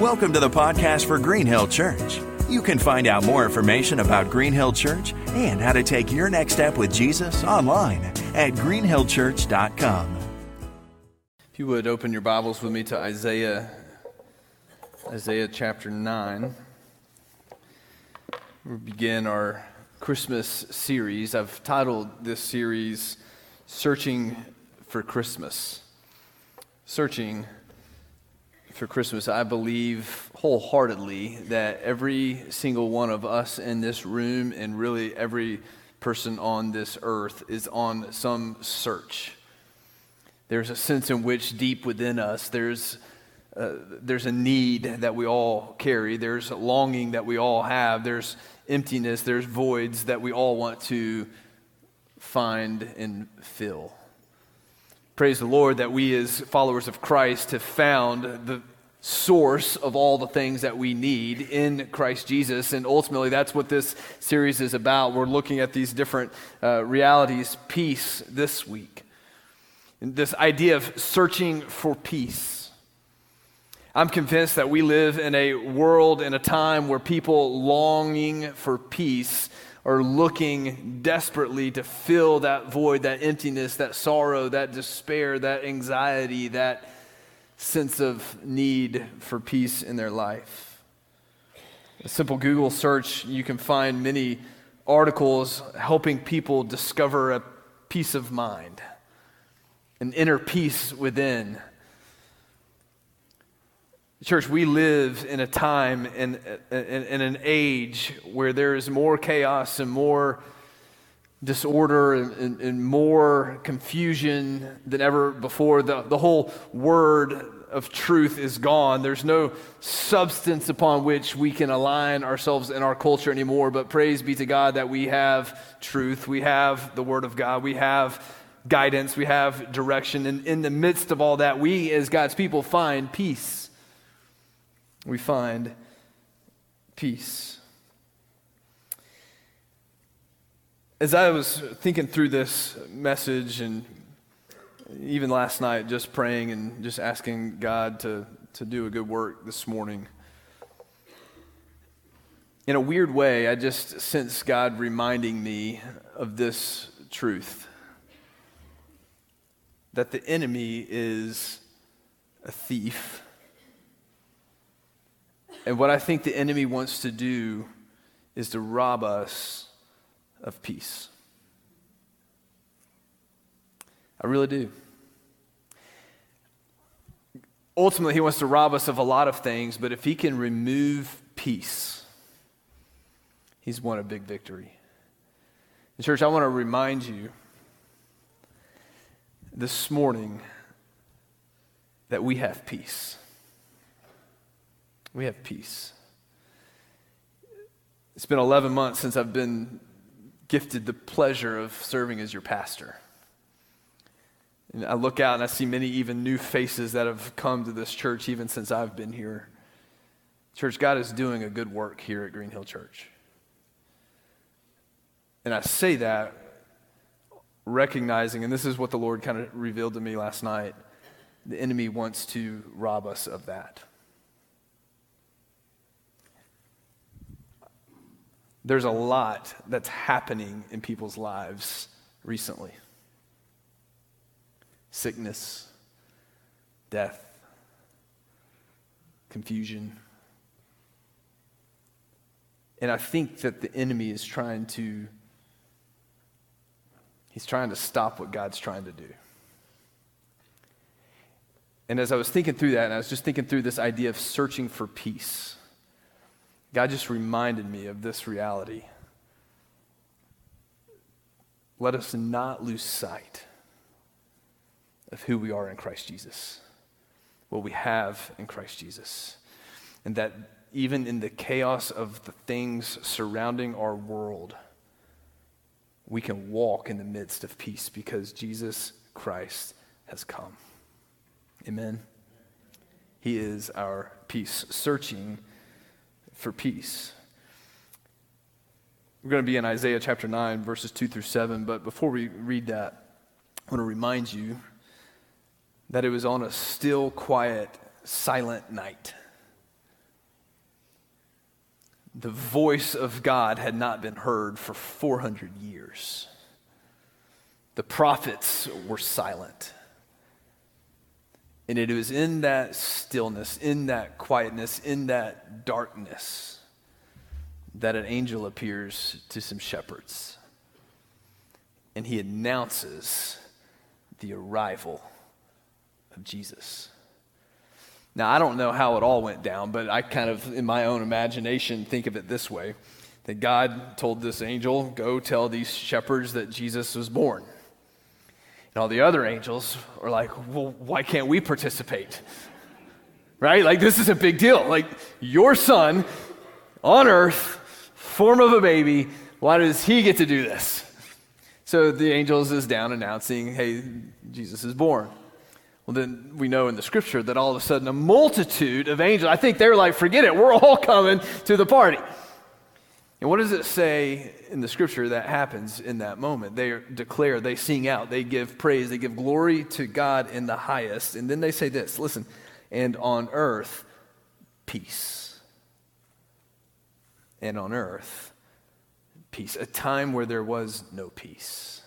Welcome to the podcast for Green Hill Church. You can find out more information about Green Hill Church and how to take your next step with Jesus online at greenhillchurch.com. If you would open your Bibles with me to Isaiah, Isaiah chapter 9. We begin our Christmas series. I've titled this series Searching for Christmas. Searching for Christmas. I believe wholeheartedly that every single one of us in this room and really every person on this earth is on some search. There's a sense in which deep within us there's uh, there's a need that we all carry. There's a longing that we all have. There's emptiness. There's voids that we all want to find and fill. Praise the Lord that we, as followers of Christ, have found the source of all the things that we need in Christ Jesus. And ultimately, that's what this series is about. We're looking at these different uh, realities, peace this week. And this idea of searching for peace. I'm convinced that we live in a world, in a time where people longing for peace are looking desperately to fill that void, that emptiness, that sorrow, that despair, that anxiety, that sense of need for peace in their life. A simple Google search, you can find many articles helping people discover a peace of mind, an inner peace within. Church, we live in a time and in, in, in, an age where there is more chaos and more disorder and, and, more confusion than ever before. The, the whole word of truth is gone. There's no substance upon which we can align ourselves in our culture anymore. But praise be to God that we have truth, we have the word of God, we have guidance, we have direction. And in the midst of all that, we as God's people find peace we find peace. As I was thinking through this message and even last night, just praying and just asking God to, to do a good work this morning, in a weird way, I just sense God reminding me of this truth that the enemy is a thief and what I think the enemy wants to do is to rob us of peace. I really do. Ultimately, he wants to rob us of a lot of things, but if he can remove peace, he's won a big victory. And church, I want to remind you this morning that we have peace. We have peace. It's been 11 months since I've been gifted the pleasure of serving as your pastor. And I look out and I see many even new faces that have come to this church even since I've been here. Church, God is doing a good work here at Green Hill Church. And I say that recognizing, and this is what the Lord kind of revealed to me last night the enemy wants to rob us of that. There's a lot that's happening in people's lives recently sickness, death, confusion. And I think that the enemy is trying to he's trying to stop what God's trying to do. And as I was thinking through that, and I was just thinking through this idea of searching for peace. God just reminded me of this reality. Let us not lose sight of who we are in Christ Jesus, what we have in Christ Jesus. And that even in the chaos of the things surrounding our world, we can walk in the midst of peace because Jesus Christ has come. Amen. He is our peace, searching for peace. We're going to be in Isaiah chapter 9, verses 2 through 7, but before we read that, I want to remind you that it was on a still, quiet, silent night the voice of God had not been heard for 400 years. The prophets were silent. And it was in that stillness, in that quietness, in that darkness, that an angel appears to some shepherds. And he announces the arrival of Jesus. Now, I don't know how it all went down, but I kind of, in my own imagination, think of it this way that God told this angel, Go tell these shepherds that Jesus was born. And all the other angels are like, well, why can't we participate? Right? Like, this is a big deal. Like, your son on earth, form of a baby, why does he get to do this? So the angels is down announcing, hey, Jesus is born. Well, then we know in the scripture that all of a sudden a multitude of angels, I think they're like, forget it, we're all coming to the party. And what does it say in the scripture that happens in that moment? They declare, they sing out, they give praise, they give glory to God in the highest. And then they say this listen, and on earth, peace. And on earth, peace. A time where there was no peace.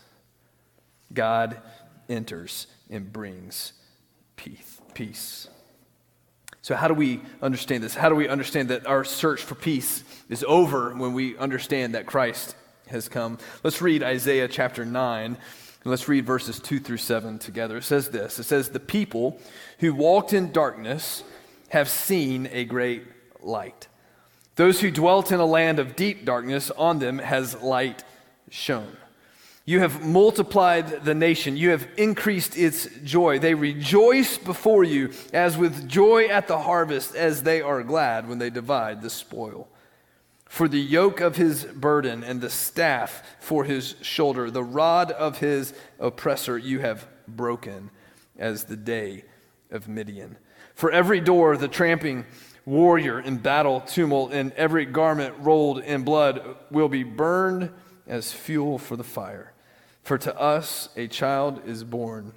God enters and brings peace. So, how do we understand this? How do we understand that our search for peace is over when we understand that Christ has come? Let's read Isaiah chapter 9, and let's read verses 2 through 7 together. It says this It says, The people who walked in darkness have seen a great light. Those who dwelt in a land of deep darkness, on them has light shone. You have multiplied the nation. You have increased its joy. They rejoice before you as with joy at the harvest, as they are glad when they divide the spoil. For the yoke of his burden and the staff for his shoulder, the rod of his oppressor, you have broken as the day of Midian. For every door, the tramping warrior in battle tumult, and every garment rolled in blood will be burned as fuel for the fire. For to us a child is born,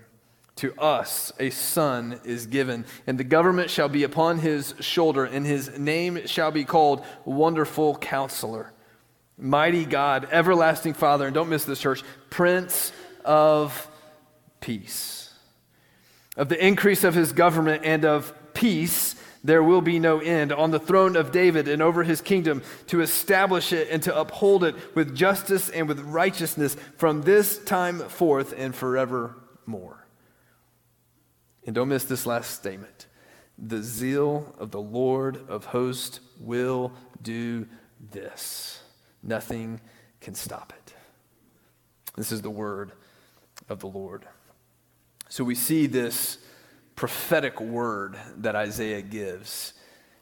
to us a son is given, and the government shall be upon his shoulder, and his name shall be called Wonderful Counselor, Mighty God, Everlasting Father, and don't miss this, church, Prince of Peace. Of the increase of his government and of peace, there will be no end on the throne of David and over his kingdom to establish it and to uphold it with justice and with righteousness from this time forth and forevermore. And don't miss this last statement. The zeal of the Lord of hosts will do this. Nothing can stop it. This is the word of the Lord. So we see this prophetic word that Isaiah gives.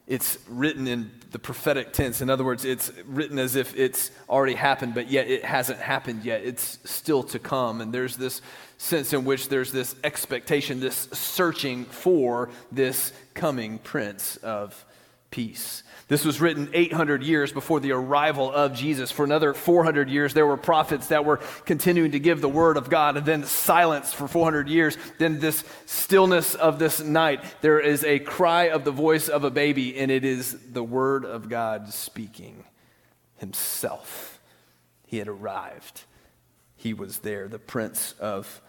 It's written in the prophetic tense. In other words, it's written as if it's already happened, but yet it hasn't happened yet. It's still to come. And there's this sense in which there's this expectation, this searching for this coming Prince of Peace. This was written 800 years before the arrival of Jesus. For another 400 years, there were prophets that were continuing to give the word of God, and then silence for 400 years. Then, this stillness of this night, there is a cry of the voice of a baby, and it is the word of God speaking himself. He had arrived, he was there, the Prince of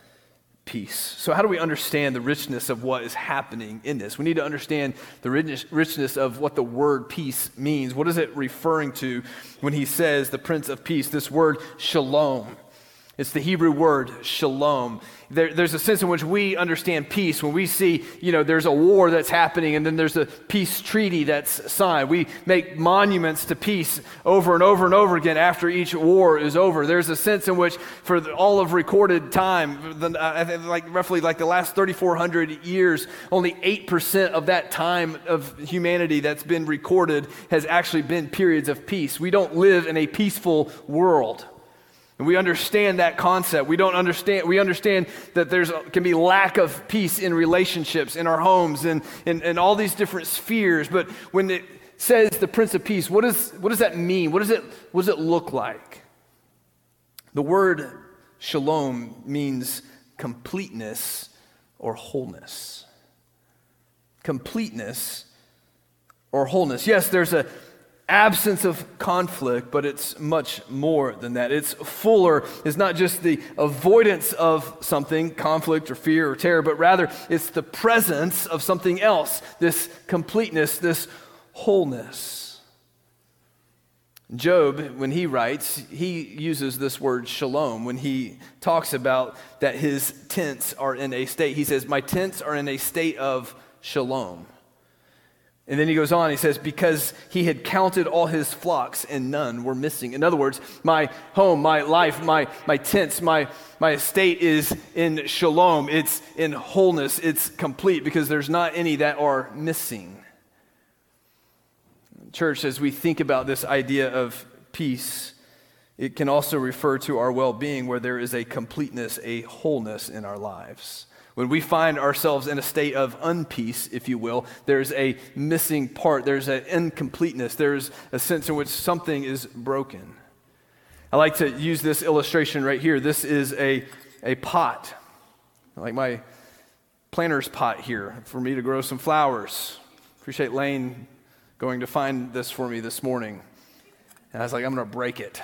peace. So, how do we understand the richness of what is happening in this? We need to understand the richness of what the word peace means. What is it referring to when he says the Prince of Peace? This word shalom. It's the Hebrew word shalom. There, there's a sense in which we understand peace when we see, you know, there's a war that's happening and then there's a peace treaty that's signed. We make monuments to peace over and over and over again after each war is over. There's a sense in which, for all of recorded time, uh, like roughly like the last 3,400 years, only 8% of that time of humanity that's been recorded has actually been periods of peace. We don't live in a peaceful world. And we understand that concept. We don't understand, we understand that there can be lack of peace in relationships, in our homes, and in, all these different spheres. But when it says the Prince of Peace, what, is, what does that mean? What does, it, what does it look like? The word shalom means completeness or wholeness. Completeness or wholeness. Yes, there's a absence of conflict, but it's much more than that. It's fuller, it's not just the avoidance of something, conflict or fear or terror, but rather it's the presence of something else, this completeness, this wholeness. Job, when he writes, he uses this word shalom when he talks about that his tents are in a state. He says, My tents are in a state of shalom. And then he goes on, he says, because he had counted all his flocks and none were missing. In other words, my home, my life, my, my tents, my, my estate is in shalom. It's in wholeness. It's complete because there's not any that are missing. Church, as we think about this idea of peace, it can also refer to our well being where there is a completeness, a wholeness in our lives. When we find ourselves in a state of unpeace, if you will, there's a missing part, there's an incompleteness, there's a sense in which something is broken. I like to use this illustration right here. This is a, a pot, like my planter's pot here, for me to grow some flowers. Appreciate Lane going to find this for me this morning. And I was like, I'm going to break it.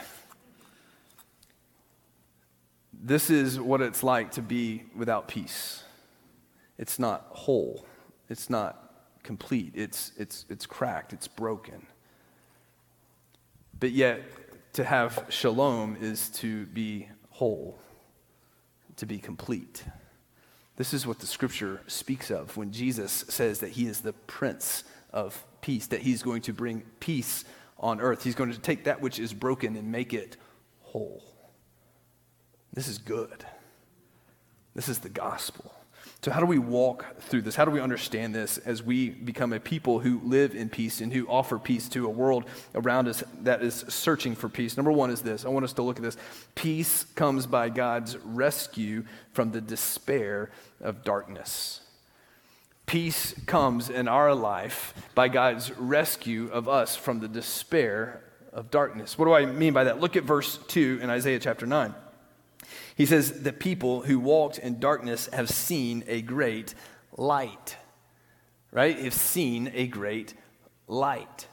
This is what it's like to be without peace. It's not whole, it's not complete, it's, it's, it's cracked, it's broken. But yet, to have shalom is to be whole, to be complete. This is what the scripture speaks of when Jesus says that he is the prince of peace, that he's going to bring peace on earth. He's going to take that which is broken and make it whole. This is good. This is the gospel. So, how do we walk through this? How do we understand this as we become a people who live in peace and who offer peace to a world around us that is searching for peace? Number one is this I want us to look at this. Peace comes by God's rescue from the despair of darkness. Peace comes in our life by God's rescue of us from the despair of darkness. What do I mean by that? Look at verse 2 in Isaiah chapter 9. He says, The people who walked in darkness have seen a great light. Right? Have seen a great light.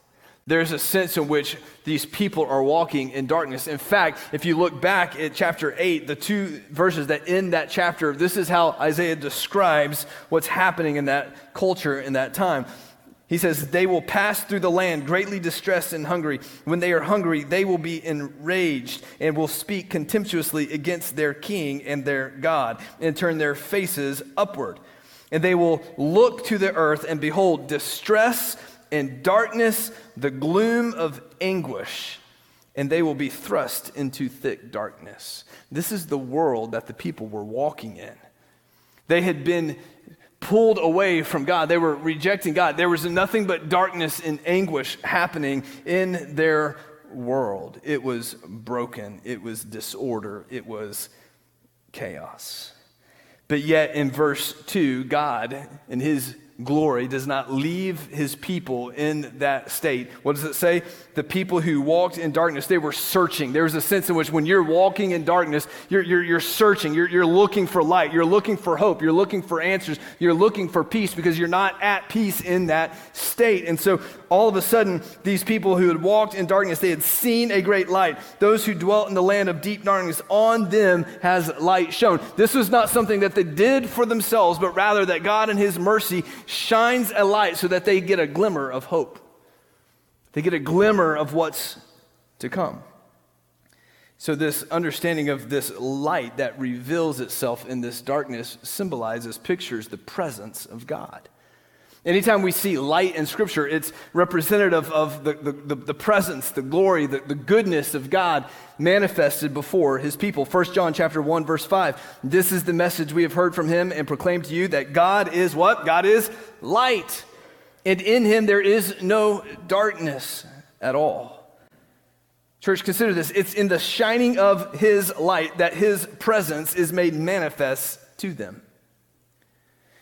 There's a sense in which these people are walking in darkness. In fact, if you look back at chapter 8, the two verses that end that chapter, this is how Isaiah describes what's happening in that culture in that time. He says, They will pass through the land greatly distressed and hungry. When they are hungry, they will be enraged and will speak contemptuously against their king and their God and turn their faces upward. And they will look to the earth and behold distress and darkness, the gloom of anguish, and they will be thrust into thick darkness. This is the world that the people were walking in. They had been pulled away from God. They were rejecting God. There was nothing but darkness and anguish happening in their world. It was broken, it was disorder, it was chaos. But yet, in verse 2, God, in his glory does not leave his people in that state. What does it say? The people who walked in darkness, they were searching. There was a sense in which when you're walking in darkness, you're, you're, you're searching, you're, you're looking for light, you're looking for hope, you're looking for answers, you're looking for peace because you're not at peace in that state. And so all of a sudden, these people who had walked in darkness, they had seen a great light. Those who dwelt in the land of deep darkness, on them has light shone. This was not something that they did for themselves, but rather that God in his mercy shines a light so that they get a glimmer of hope. They get a glimmer of what's to come. So, this understanding of this light that reveals itself in this darkness symbolizes, pictures the presence of God. Anytime we see light in Scripture, it's representative of the, the, the, presence, the glory, the, the goodness of God manifested before his people. 1 John chapter 1, verse 5. This is the message we have heard from him and proclaimed to you that God is what? God is light. And in him there is no darkness at all. Church, consider this. It's in the shining of his light that his presence is made manifest to them.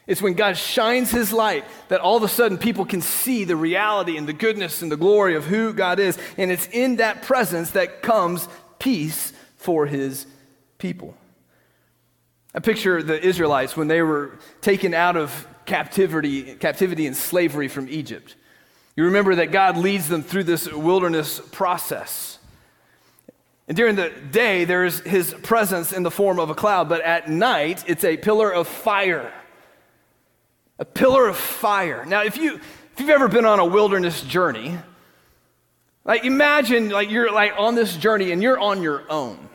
It's when God shines his light that all of a sudden people can see the reality and the goodness and the glory of who God is. And it's in that presence that comes peace for his people. I picture the Israelites when they were taken out of captivity, captivity and slavery from Egypt. You remember that God leads them through this wilderness process. And during the day, there's his presence in the form of a cloud, but at night, it's a pillar of fire. A pillar of fire. Now, if, you, if you've ever been on a wilderness journey, like imagine like you're like on this journey and you're on your own.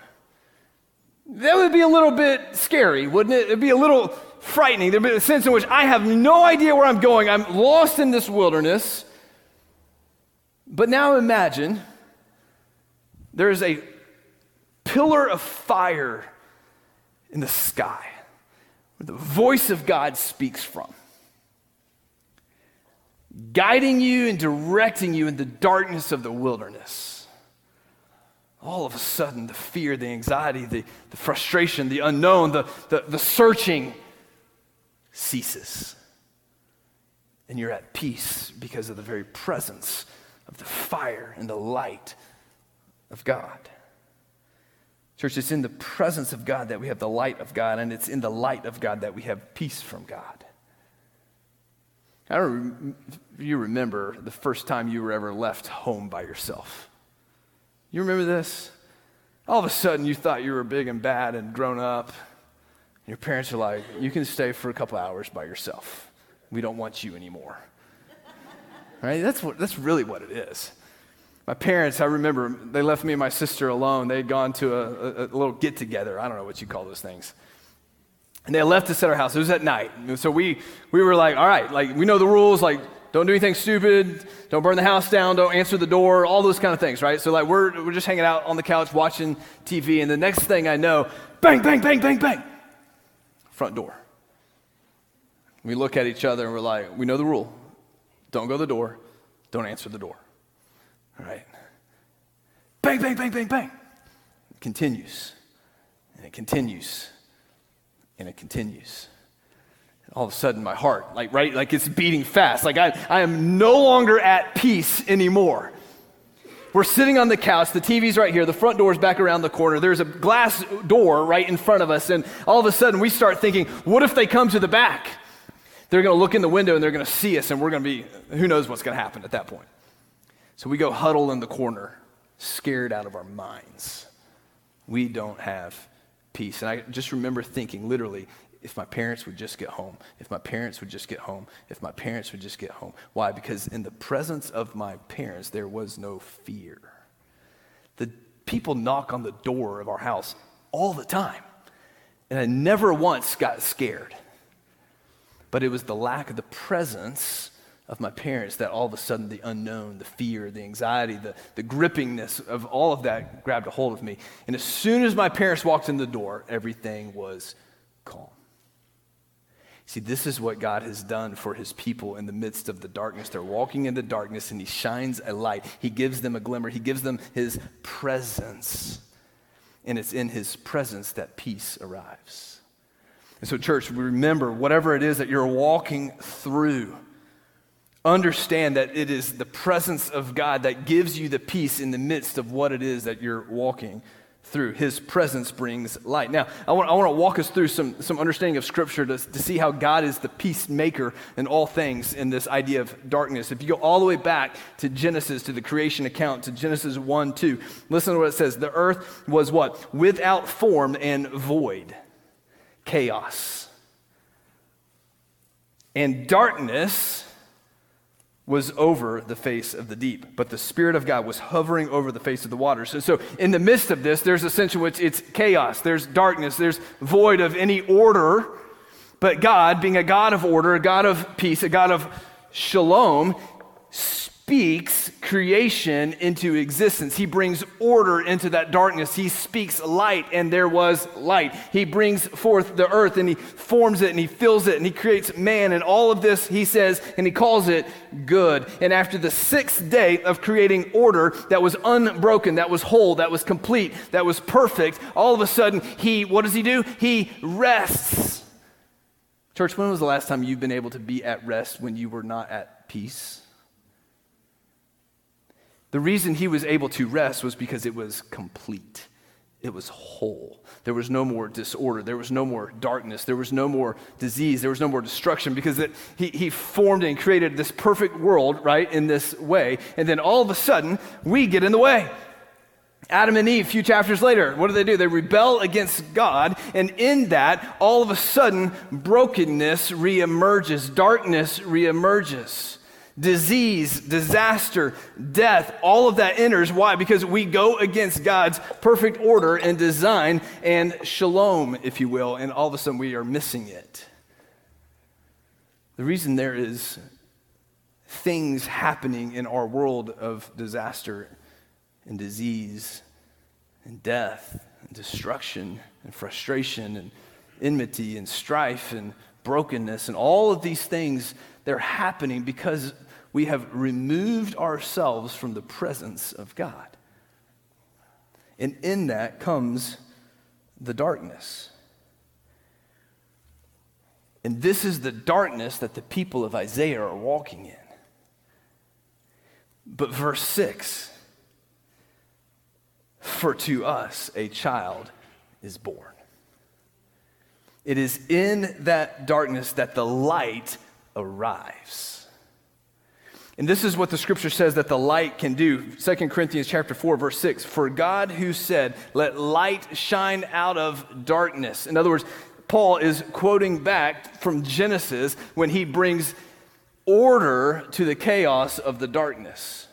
That would be a little bit scary, wouldn't it? It'd be a little frightening. There'd be a sense in which I have no idea where I'm going. I'm lost in this wilderness. But now imagine there's a pillar of fire in the sky where the voice of God speaks from, guiding you and directing you in the darkness of the wilderness. All of a sudden, the fear, the anxiety, the, the frustration, the unknown, the, the, the searching ceases. And you're at peace because of the very presence of the fire and the light of God. Church, it's in the presence of God that we have the light of God, and it's in the light of God that we have peace from God. I don't you remember the first time you were ever left home by yourself. You remember this? All of a sudden, you thought you were big and bad and grown up. Your parents are like, You can stay for a couple hours by yourself. We don't want you anymore. right? That's, what, that's really what it is. My parents, I remember, they left me and my sister alone. They had gone to a, a, a little get together. I don't know what you call those things. And they left us at our house. It was at night. So we, we were like, all right, like, we know the rules. Like, don't do anything stupid. Don't burn the house down. Don't answer the door. All those kind of things, right? So, like, we're, we're just hanging out on the couch watching TV. And the next thing I know, bang, bang, bang, bang, bang. Front door. We look at each other and we're like, we know the rule. Don't go to the door. Don't answer the door. All right. Bang, bang, bang, bang, bang. It continues. And it continues. And it continues. all of a sudden, my heart, like, right, like it's beating fast. Like, I, I am no longer at peace anymore. We're sitting on the couch. The TV's right here. The front door's back around the corner. There's a glass door right in front of us. And all of a sudden, we start thinking, what if they come to the back? They're going to look in the window and they're going to see us, and we're going to be, who knows what's going to happen at that point. So we go huddle in the corner, scared out of our minds. We don't have peace. And I just remember thinking, literally, if my parents would just get home, if my parents would just get home, if my parents would just get home. Why? Because in the presence of my parents, there was no fear. The people knock on the door of our house all the time, and I never once got scared. But it was the lack of the presence of my parents that all of a sudden the unknown, the fear, the anxiety, the, the grippingness of all of that grabbed a hold of me. And as soon as my parents walked in the door, everything was calm. See, this is what God has done for his people in the midst of the darkness. They're walking in the darkness and he shines a light. He gives them a glimmer, he gives them his presence. And it's in his presence that peace arrives. And so, church, remember whatever it is that you're walking through understand that it is the presence of God that gives you the peace in the midst of what it is that you're walking through. His presence brings light. Now, I want, I want to walk us through some, some understanding of Scripture to, to see how God is the peacemaker in all things in this idea of darkness. If you go all the way back to Genesis, to the creation account, to Genesis 1 2, listen to what it says. The earth was what? Without form and void, chaos. And darkness was over the face of the deep, but the Spirit of God was hovering over the face of the waters. And so, in the midst of this, there's a sense in which it's chaos, there's darkness, there's void of any order. But God, being a God of order, a God of peace, a God of shalom, speaks creation into existence. He brings order into that darkness. He speaks light, and there was light. He brings forth the earth, and he forms it, and he fills it, and he creates man. And all of this, he says, and he calls it good. And after the sixth day of creating order that was unbroken, that was whole, that was complete, that was perfect, all of a sudden, he, what does he do? He rests. Church, when was the last time you've been able to be at rest when you were not at peace? The reason he was able to rest was because it was complete, it was whole. There was no more disorder. There was no more darkness. There was no more disease. There was no more destruction because it, he, he formed and created this perfect world, right, in this way. And then all of a sudden, we get in the way. Adam and Eve, a few chapters later, what do they do? They rebel against God, and in that, all of a sudden, brokenness reemerges, darkness reemerges disease, disaster, death, all of that enters. Why? Because we go against God's perfect order and design and shalom, if you will, and all of a sudden we are missing it. The reason there is things happening in our world of disaster and disease and death and destruction and frustration and enmity and strife and brokenness and all of these things they're happening because we have removed ourselves from the presence of God. And in that comes the darkness. And this is the darkness that the people of Isaiah are walking in. But verse 6 For to us a child is born. It is in that darkness that the light arrives. And this is what the scripture says that the light can do. 2 Corinthians chapter 4 verse 6. For God who said, "Let light shine out of darkness." In other words, Paul is quoting back from Genesis when he brings order to the chaos of the darkness.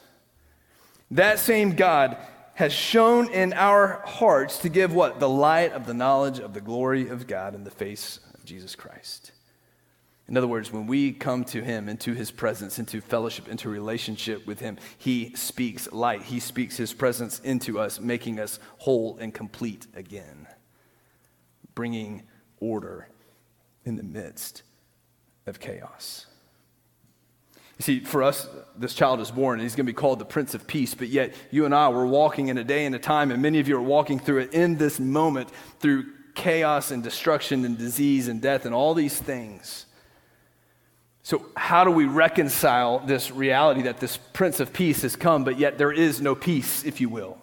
That same God has shown in our hearts to give what? The light of the knowledge of the glory of God in the face of Jesus Christ. In other words, when we come to Him, into His presence, into fellowship, into relationship with Him, He speaks light. He speaks His presence into us, making us whole and complete again, bringing order in the midst of chaos. You see, for us, this child is born, and he's going to be called the Prince of Peace, but yet you and I were walking in a day and a time, and many of you are walking through it in this moment through chaos and destruction and disease and death and all these things. So, how do we reconcile this reality that this Prince of Peace has come, but yet there is no peace, if you will?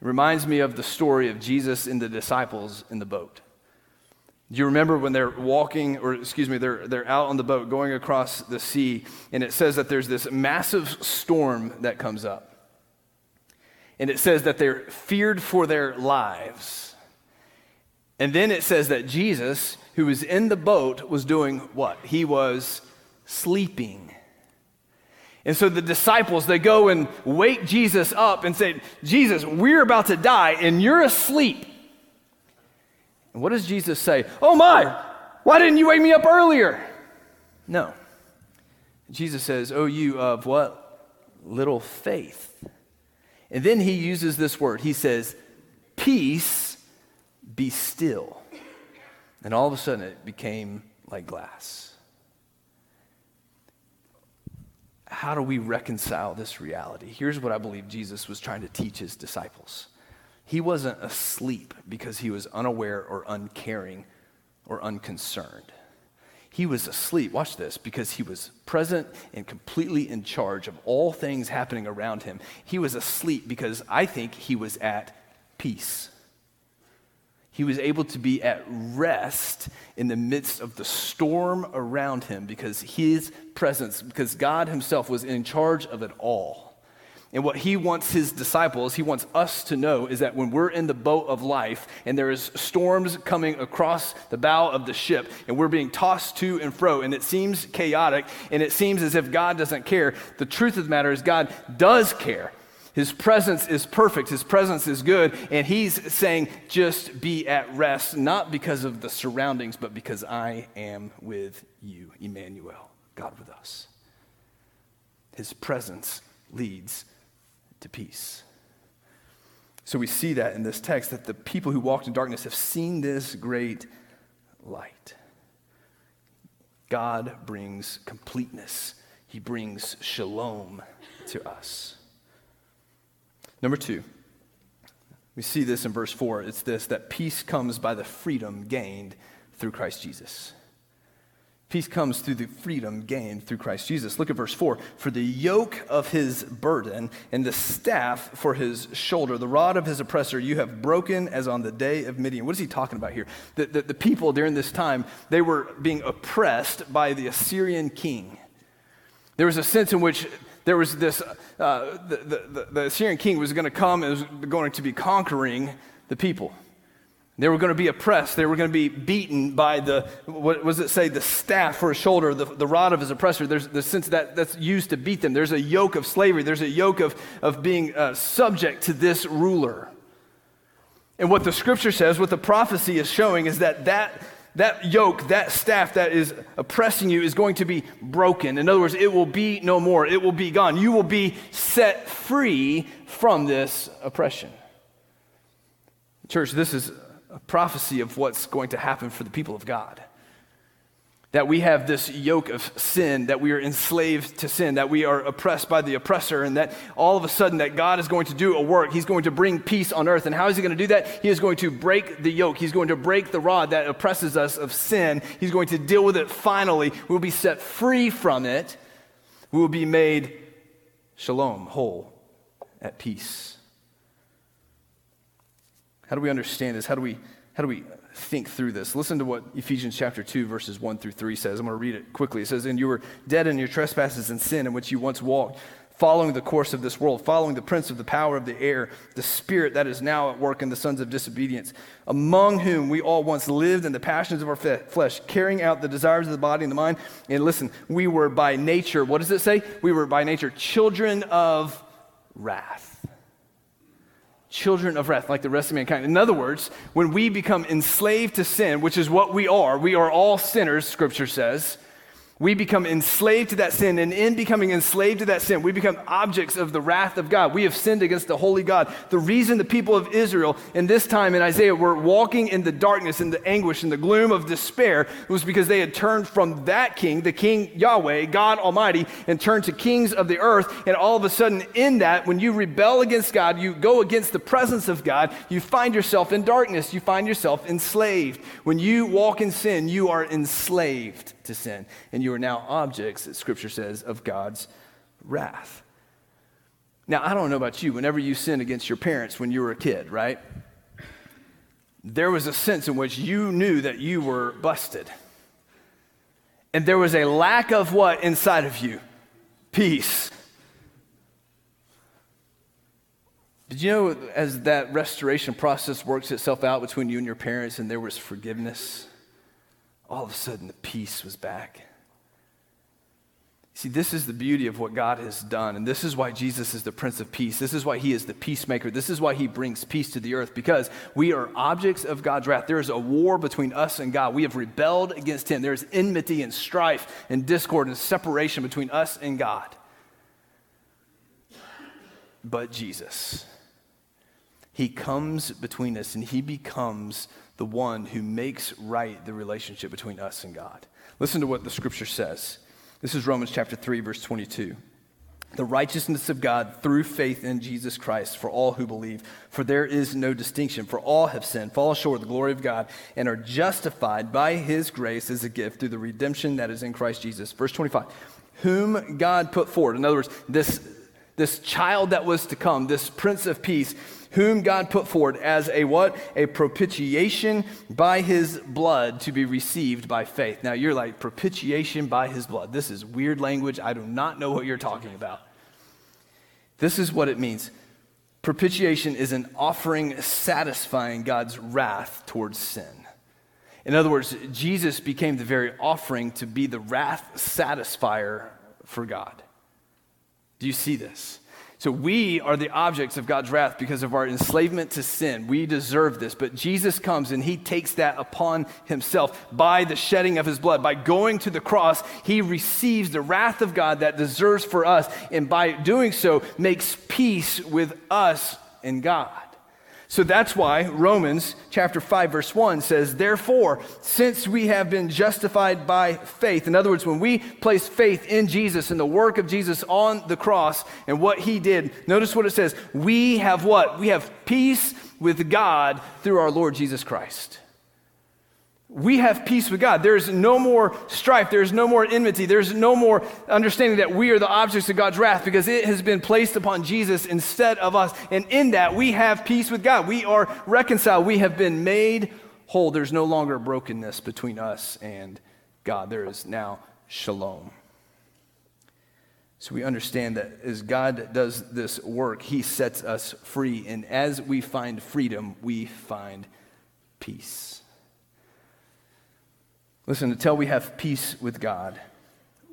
It reminds me of the story of Jesus and the disciples in the boat. Do you remember when they're walking, or excuse me, they're, they're out on the boat going across the sea, and it says that there's this massive storm that comes up. And it says that they're feared for their lives. And then it says that Jesus, who was in the boat was doing what? He was sleeping. And so the disciples, they go and wake Jesus up and say, Jesus, we're about to die and you're asleep. And what does Jesus say? Oh my, why didn't you wake me up earlier? No. Jesus says, Oh, you of what? Little faith. And then he uses this word. He says, Peace, be still. And all of a sudden, it became like glass. How do we reconcile this reality? Here's what I believe Jesus was trying to teach his disciples. He wasn't asleep because he was unaware or uncaring or unconcerned. He was asleep, watch this, because he was present and completely in charge of all things happening around him. He was asleep because I think he was at peace he was able to be at rest in the midst of the storm around him because his presence, because God himself was in charge of it all. And what he wants his disciples, he wants us to know is that when we're in the boat of life and there is storms coming across the bow of the ship and we're being tossed to and fro and it seems chaotic and it seems as if God doesn't care, the truth of the matter is God does care. His presence is perfect. His presence is good. And he's saying, just be at rest, not because of the surroundings, but because I am with you, Emmanuel, God with us. His presence leads to peace. So we see that in this text that the people who walked in darkness have seen this great light. God brings completeness, He brings shalom to us. Number two, we see this in verse 4. It's this that peace comes by the freedom gained through Christ Jesus. Peace comes through the freedom gained through Christ Jesus. Look at verse 4. For the yoke of his burden and the staff for his shoulder, the rod of his oppressor, you have broken as on the day of Midian. What is he talking about here? The, the, the people during this time, they were being oppressed by the Assyrian king. There was a sense in which there was this, uh, the, the, the Assyrian king was going to come and was going to be conquering the people. They were going to be oppressed. They were going to be beaten by the, what was it say, the staff for his shoulder, the, the rod of his oppressor. There's the sense that that's used to beat them. There's a yoke of slavery. There's a yoke of, of being uh, subject to this ruler. And what the scripture says, what the prophecy is showing, is that that, that yoke, that staff that is oppressing you is going to be broken. In other words, it will be no more. It will be gone. You will be set free from this oppression. Church, this is a prophecy of what's going to happen for the people of God. That we have this yoke of sin, that we are enslaved to sin, that we are oppressed by the oppressor, and that all of a sudden that God is going to do a work. He's going to bring peace on earth. And how is he going to do that? He is going to break the yoke. He's going to break the rod that oppresses us of sin. He's going to deal with it finally. We'll be set free from it. We will be made shalom, whole, at peace. How do we understand this? How do we, how do we think through this? Listen to what Ephesians chapter 2, verses 1 through 3 says. I'm going to read it quickly. It says, And you were dead in your trespasses and sin in which you once walked, following the course of this world, following the prince of the power of the air, the spirit that is now at work in the sons of disobedience, among whom we all once lived in the passions of our flesh, carrying out the desires of the body and the mind. And listen, we were by nature, what does it say? We were by nature children of wrath children of wrath like the rest of mankind. In other words, when we become enslaved to sin, which is what we are, we are all sinners, scripture says we become enslaved to that sin, and in becoming enslaved to that sin, we become objects of the wrath of God. We have sinned against the holy God. The reason the people of Israel in this time in Isaiah were walking in the darkness, in the anguish, in the gloom of despair was because they had turned from that king, the king Yahweh, God Almighty, and turned to kings of the earth. And all of a sudden, in that, when you rebel against God, you go against the presence of God, you find yourself in darkness, you find yourself enslaved. When you walk in sin, you are enslaved to sin. And you are now objects, Scripture says, of God's wrath. Now, I don't know about you, whenever you sinned against your parents when you were a kid, right? There was a sense in which you knew that you were busted. And there was a lack of what inside of you? Peace. Did you know as that restoration process works itself out between you and your parents and there was forgiveness? All of a sudden the peace was back. See, this is the beauty of what God has done. And this is why Jesus is the Prince of Peace. This is why he is the peacemaker. This is why he brings peace to the earth because we are objects of God's wrath. There is a war between us and God. We have rebelled against him. There is enmity and strife and discord and separation between us and God. But Jesus, he comes between us and he becomes the one who makes right the relationship between us and God. Listen to what the scripture says. This is Romans chapter 3, verse 22. The righteousness of God through faith in Jesus Christ for all who believe. For there is no distinction, for all have sinned, fall short of the glory of God, and are justified by his grace as a gift through the redemption that is in Christ Jesus. Verse 25. Whom God put forward. In other words, this, this child that was to come, this Prince of Peace, whom God put forward as a what? A propitiation by his blood to be received by faith. Now you're like, propitiation by his blood. This is weird language. I do not know what you're talking about. This is what it means. Propitiation is an offering satisfying God's wrath towards sin. In other words, Jesus became the very offering to be the wrath satisfier for God. Do you see this? So we are the objects of God's wrath because of our enslavement to sin. We deserve this. But Jesus comes and he takes that upon himself by the shedding of his blood. By going to the cross, he receives the wrath of God that deserves for us. And by doing so, makes peace with us and God. So that's why Romans chapter 5 verse 1 says, "Therefore, since we have been justified by faith." In other words, when we place faith in Jesus and the work of Jesus on the cross and what he did, notice what it says, "We have what? We have peace with God through our Lord Jesus Christ." We have peace with God. There's no more strife. There's no more enmity. There's no more understanding that we are the objects of God's wrath because it has been placed upon Jesus instead of us. And in that, we have peace with God. We are reconciled. We have been made whole. There's no longer brokenness between us and God. There is now shalom. So we understand that as God does this work, He sets us free. And as we find freedom, we find peace. Listen, until we have peace with God,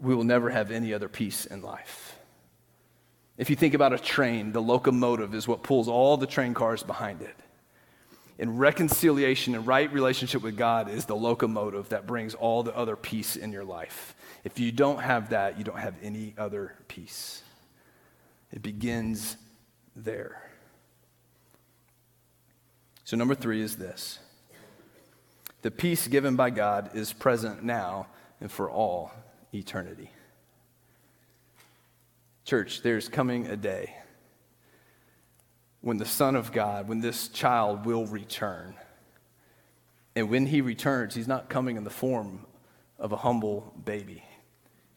we will never have any other peace in life. If you think about a train, the locomotive is what pulls all the train cars behind it. And reconciliation and right relationship with God is the locomotive that brings all the other peace in your life. If you don't have that, you don't have any other peace. It begins there. So, number three is this the peace given by God is present now and for all eternity. Church, there's coming a day when the Son of God, when this child will return. And when he returns, he's not coming in the form of a humble baby.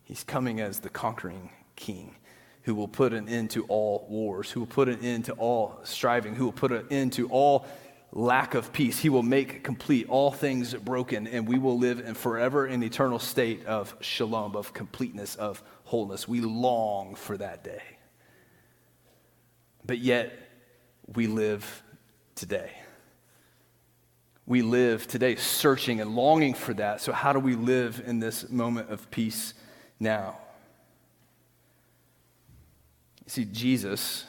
He's coming as the conquering king who will put an end to all wars, who will put an end to all striving, who will put an end to all lack of peace. He will make complete all things broken, and we will live in forever in eternal state of shalom, of completeness, of wholeness. We long for that day. But yet, we live today. We live today searching and longing for that. So, how do we live in this moment of peace now? You see, Jesus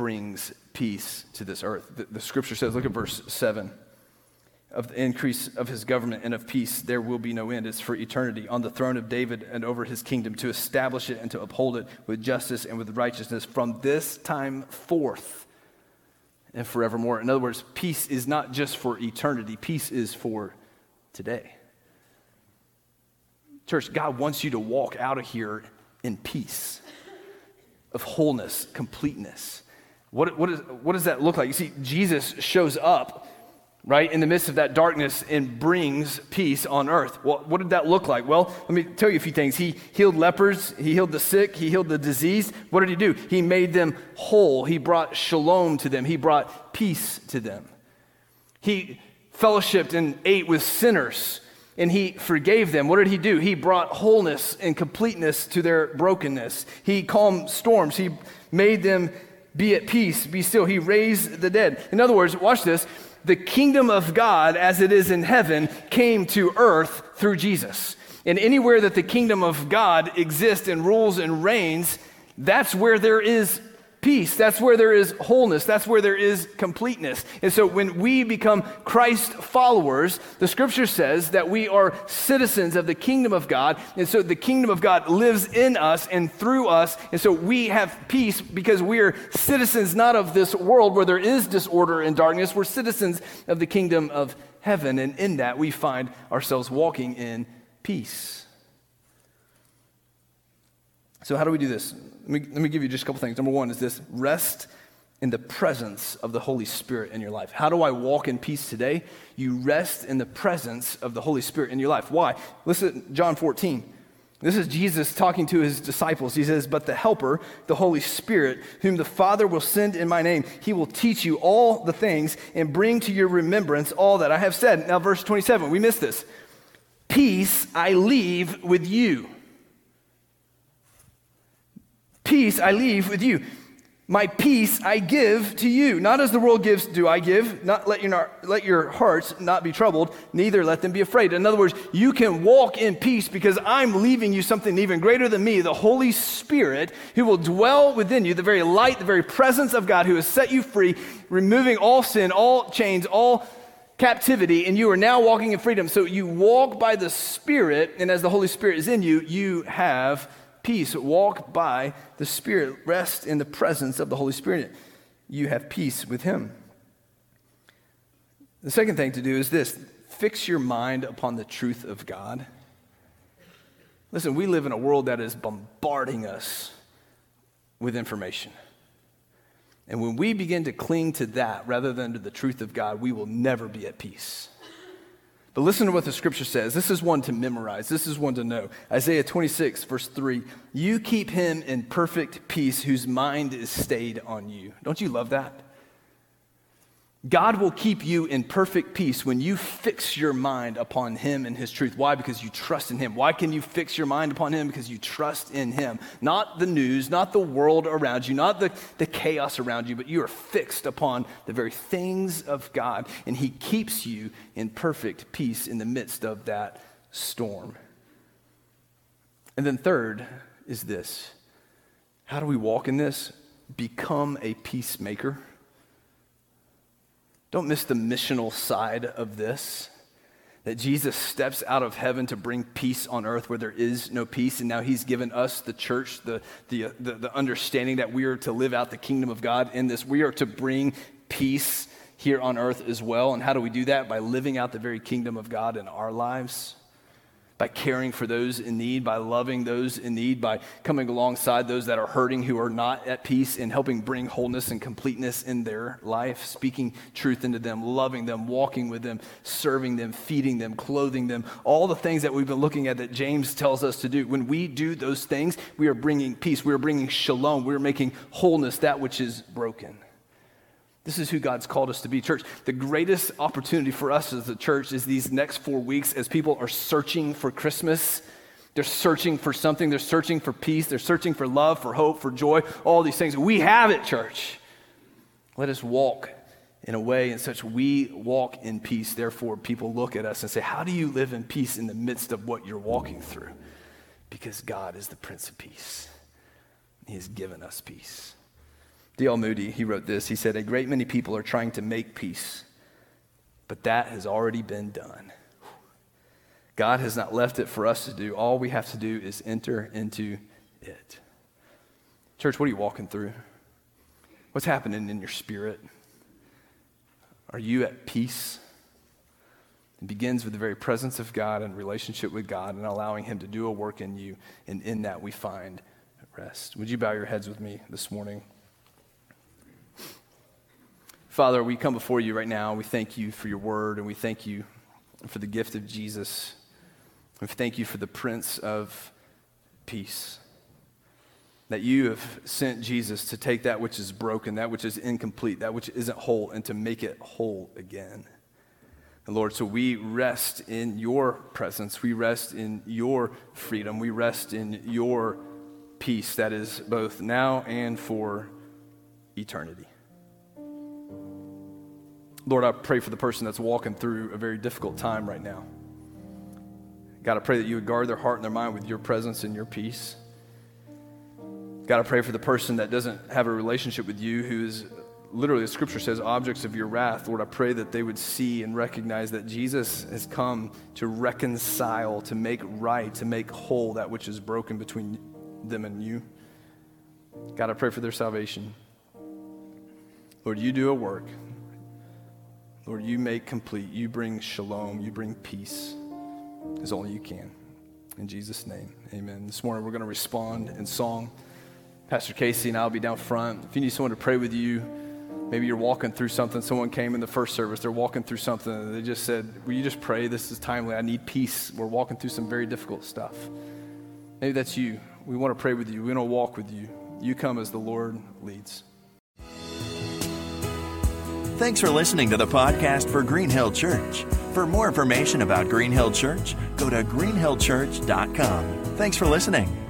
brings peace to this earth. The, the, scripture says, look at verse 7 of the increase of his government and of peace, there will be no end. It's for eternity on the throne of David and over his kingdom to establish it and to uphold it with justice and with righteousness from this time forth and forevermore. In other words, peace is not just for eternity, peace is for today. Church, God wants you to walk out of here in peace, of wholeness, completeness. What, what, is, what does that look like? You see, Jesus shows up, right, in the midst of that darkness and brings peace on earth. Well, what did that look like? Well, let me tell you a few things. He healed lepers, he healed the sick, he healed the diseased. What did he do? He made them whole. He brought shalom to them, he brought peace to them. He fellowshipped and ate with sinners and he forgave them. What did he do? He brought wholeness and completeness to their brokenness. He calmed storms. He made them be at peace, be still. He raised the dead. In other words, watch this. The kingdom of God, as it is in heaven, came to earth through Jesus. And anywhere that the kingdom of God exists and rules and reigns, that's where there is peace. That's where there is wholeness. That's where there is completeness. And so when we become Christ followers, the scripture says that we are citizens of the kingdom of God. And so the kingdom of God lives in us and through us. And so we have peace because we are citizens not of this world where there is disorder and darkness. We're citizens of the kingdom of heaven. And in that we find ourselves walking in peace. So, how do we do this? Let me, let me give you just a couple things. Number one is this rest in the presence of the Holy Spirit in your life. How do I walk in peace today? You rest in the presence of the Holy Spirit in your life. Why? Listen, John 14. This is Jesus talking to his disciples. He says, But the Helper, the Holy Spirit, whom the Father will send in my name, he will teach you all the things and bring to your remembrance all that I have said. Now, verse 27, we missed this. Peace I leave with you. Peace I leave with you. My peace I give to you. Not as the world gives, do I give. Not let your, let your hearts not be troubled, neither let them be afraid. In other words, you can walk in peace because I'm leaving you something even greater than me, the Holy Spirit, who will dwell within you, the very light, the very presence of God, who has set you free, removing all sin, all chains, all captivity, and you are now walking in freedom. So you walk by the Spirit, and as the Holy Spirit is in you, you have peace. Walk by the Spirit. Rest in the presence of the Holy Spirit. You have peace with Him. The second thing to do is this fix your mind upon the truth of God. Listen, we live in a world that is bombarding us with information. And when we begin to cling to that rather than to the truth of God, we will never be at peace. But listen to what the scripture says. This is one to memorize. This is one to know. Isaiah 26, verse 3. You keep him in perfect peace whose mind is stayed on you. Don't you love that? God will keep you in perfect peace when you fix your mind upon Him and His truth. Why? Because you trust in Him. Why can you fix your mind upon Him? Because you trust in Him. Not the news, not the world around you, not the, the chaos around you, but you are fixed upon the very things of God. And He keeps you in perfect peace in the midst of that storm. And then, third is this how do we walk in this? Become a peacemaker. Don't miss the missional side of this. That Jesus steps out of heaven to bring peace on earth where there is no peace. And now he's given us, the church, the, the, the, the understanding that we are to live out the kingdom of God in this. We are to bring peace here on earth as well. And how do we do that? By living out the very kingdom of God in our lives by caring for those in need, by loving those in need, by coming alongside those that are hurting who are not at peace, and helping bring wholeness and completeness in their life, speaking truth into them, loving them, walking with them, serving them, feeding them, clothing them, all the things that we've been looking at that James tells us to do. When we do those things, we are bringing peace, we are bringing shalom, we are making wholeness that which is broken. This is who God's called us to be. Church, the greatest opportunity for us as a church is these next four weeks as people are searching for Christmas. They're searching for something. They're searching for peace. They're searching for love, for hope, for joy, all these things. We have it, church. Let us walk in a way in such we walk in peace. Therefore, people look at us and say, How do you live in peace in the midst of what you're walking through? Because God is the Prince of Peace. He has given us peace. D.L. Moody, he wrote this. He said, A great many people are trying to make peace, but that has already been done. God has not left it for us to do. All we have to do is enter into it. Church, what are you walking through? What's happening in your spirit? Are you at peace? It begins with the very presence of God and relationship with God and allowing Him to do a work in you. And in that we find rest. Would you bow your heads with me this morning? Father, we come before you right now. We thank you for your word, and we thank you for the gift of Jesus. We thank you for the Prince of Peace. That you have sent Jesus to take that which is broken, that which is incomplete, that which isn't whole, and to make it whole again. And Lord, so we rest in your presence. We rest in your freedom. We rest in your peace that is both now and for eternity. Lord, I pray for the person that's walking through a very difficult time right now. God, I pray that you would guard their heart and their mind with your presence and your peace. God, I pray for the person that doesn't have a relationship with you, who is literally, the scripture says, objects of your wrath. Lord, I pray that they would see and recognize that Jesus has come to reconcile, to make right, to make whole that which is broken between them and you. God, I pray for their salvation. Lord, you do a work. Lord, you make complete, you bring shalom, you bring peace as only you can. In Jesus' name, amen. This morning we're going to respond in song. Pastor Casey and I will be down front. If you need someone to pray with you, maybe you're walking through something. Someone came in the first service, they're walking through something, and they just said, Will you just pray? This is timely. I need peace. We're walking through some very difficult stuff. Maybe that's you. We want to pray with you, we want to walk with you. You come as the Lord leads. Thanks for listening to the podcast for Green Hill Church. For more information about Green Hill Church, go to greenhillchurch.com. Thanks for listening.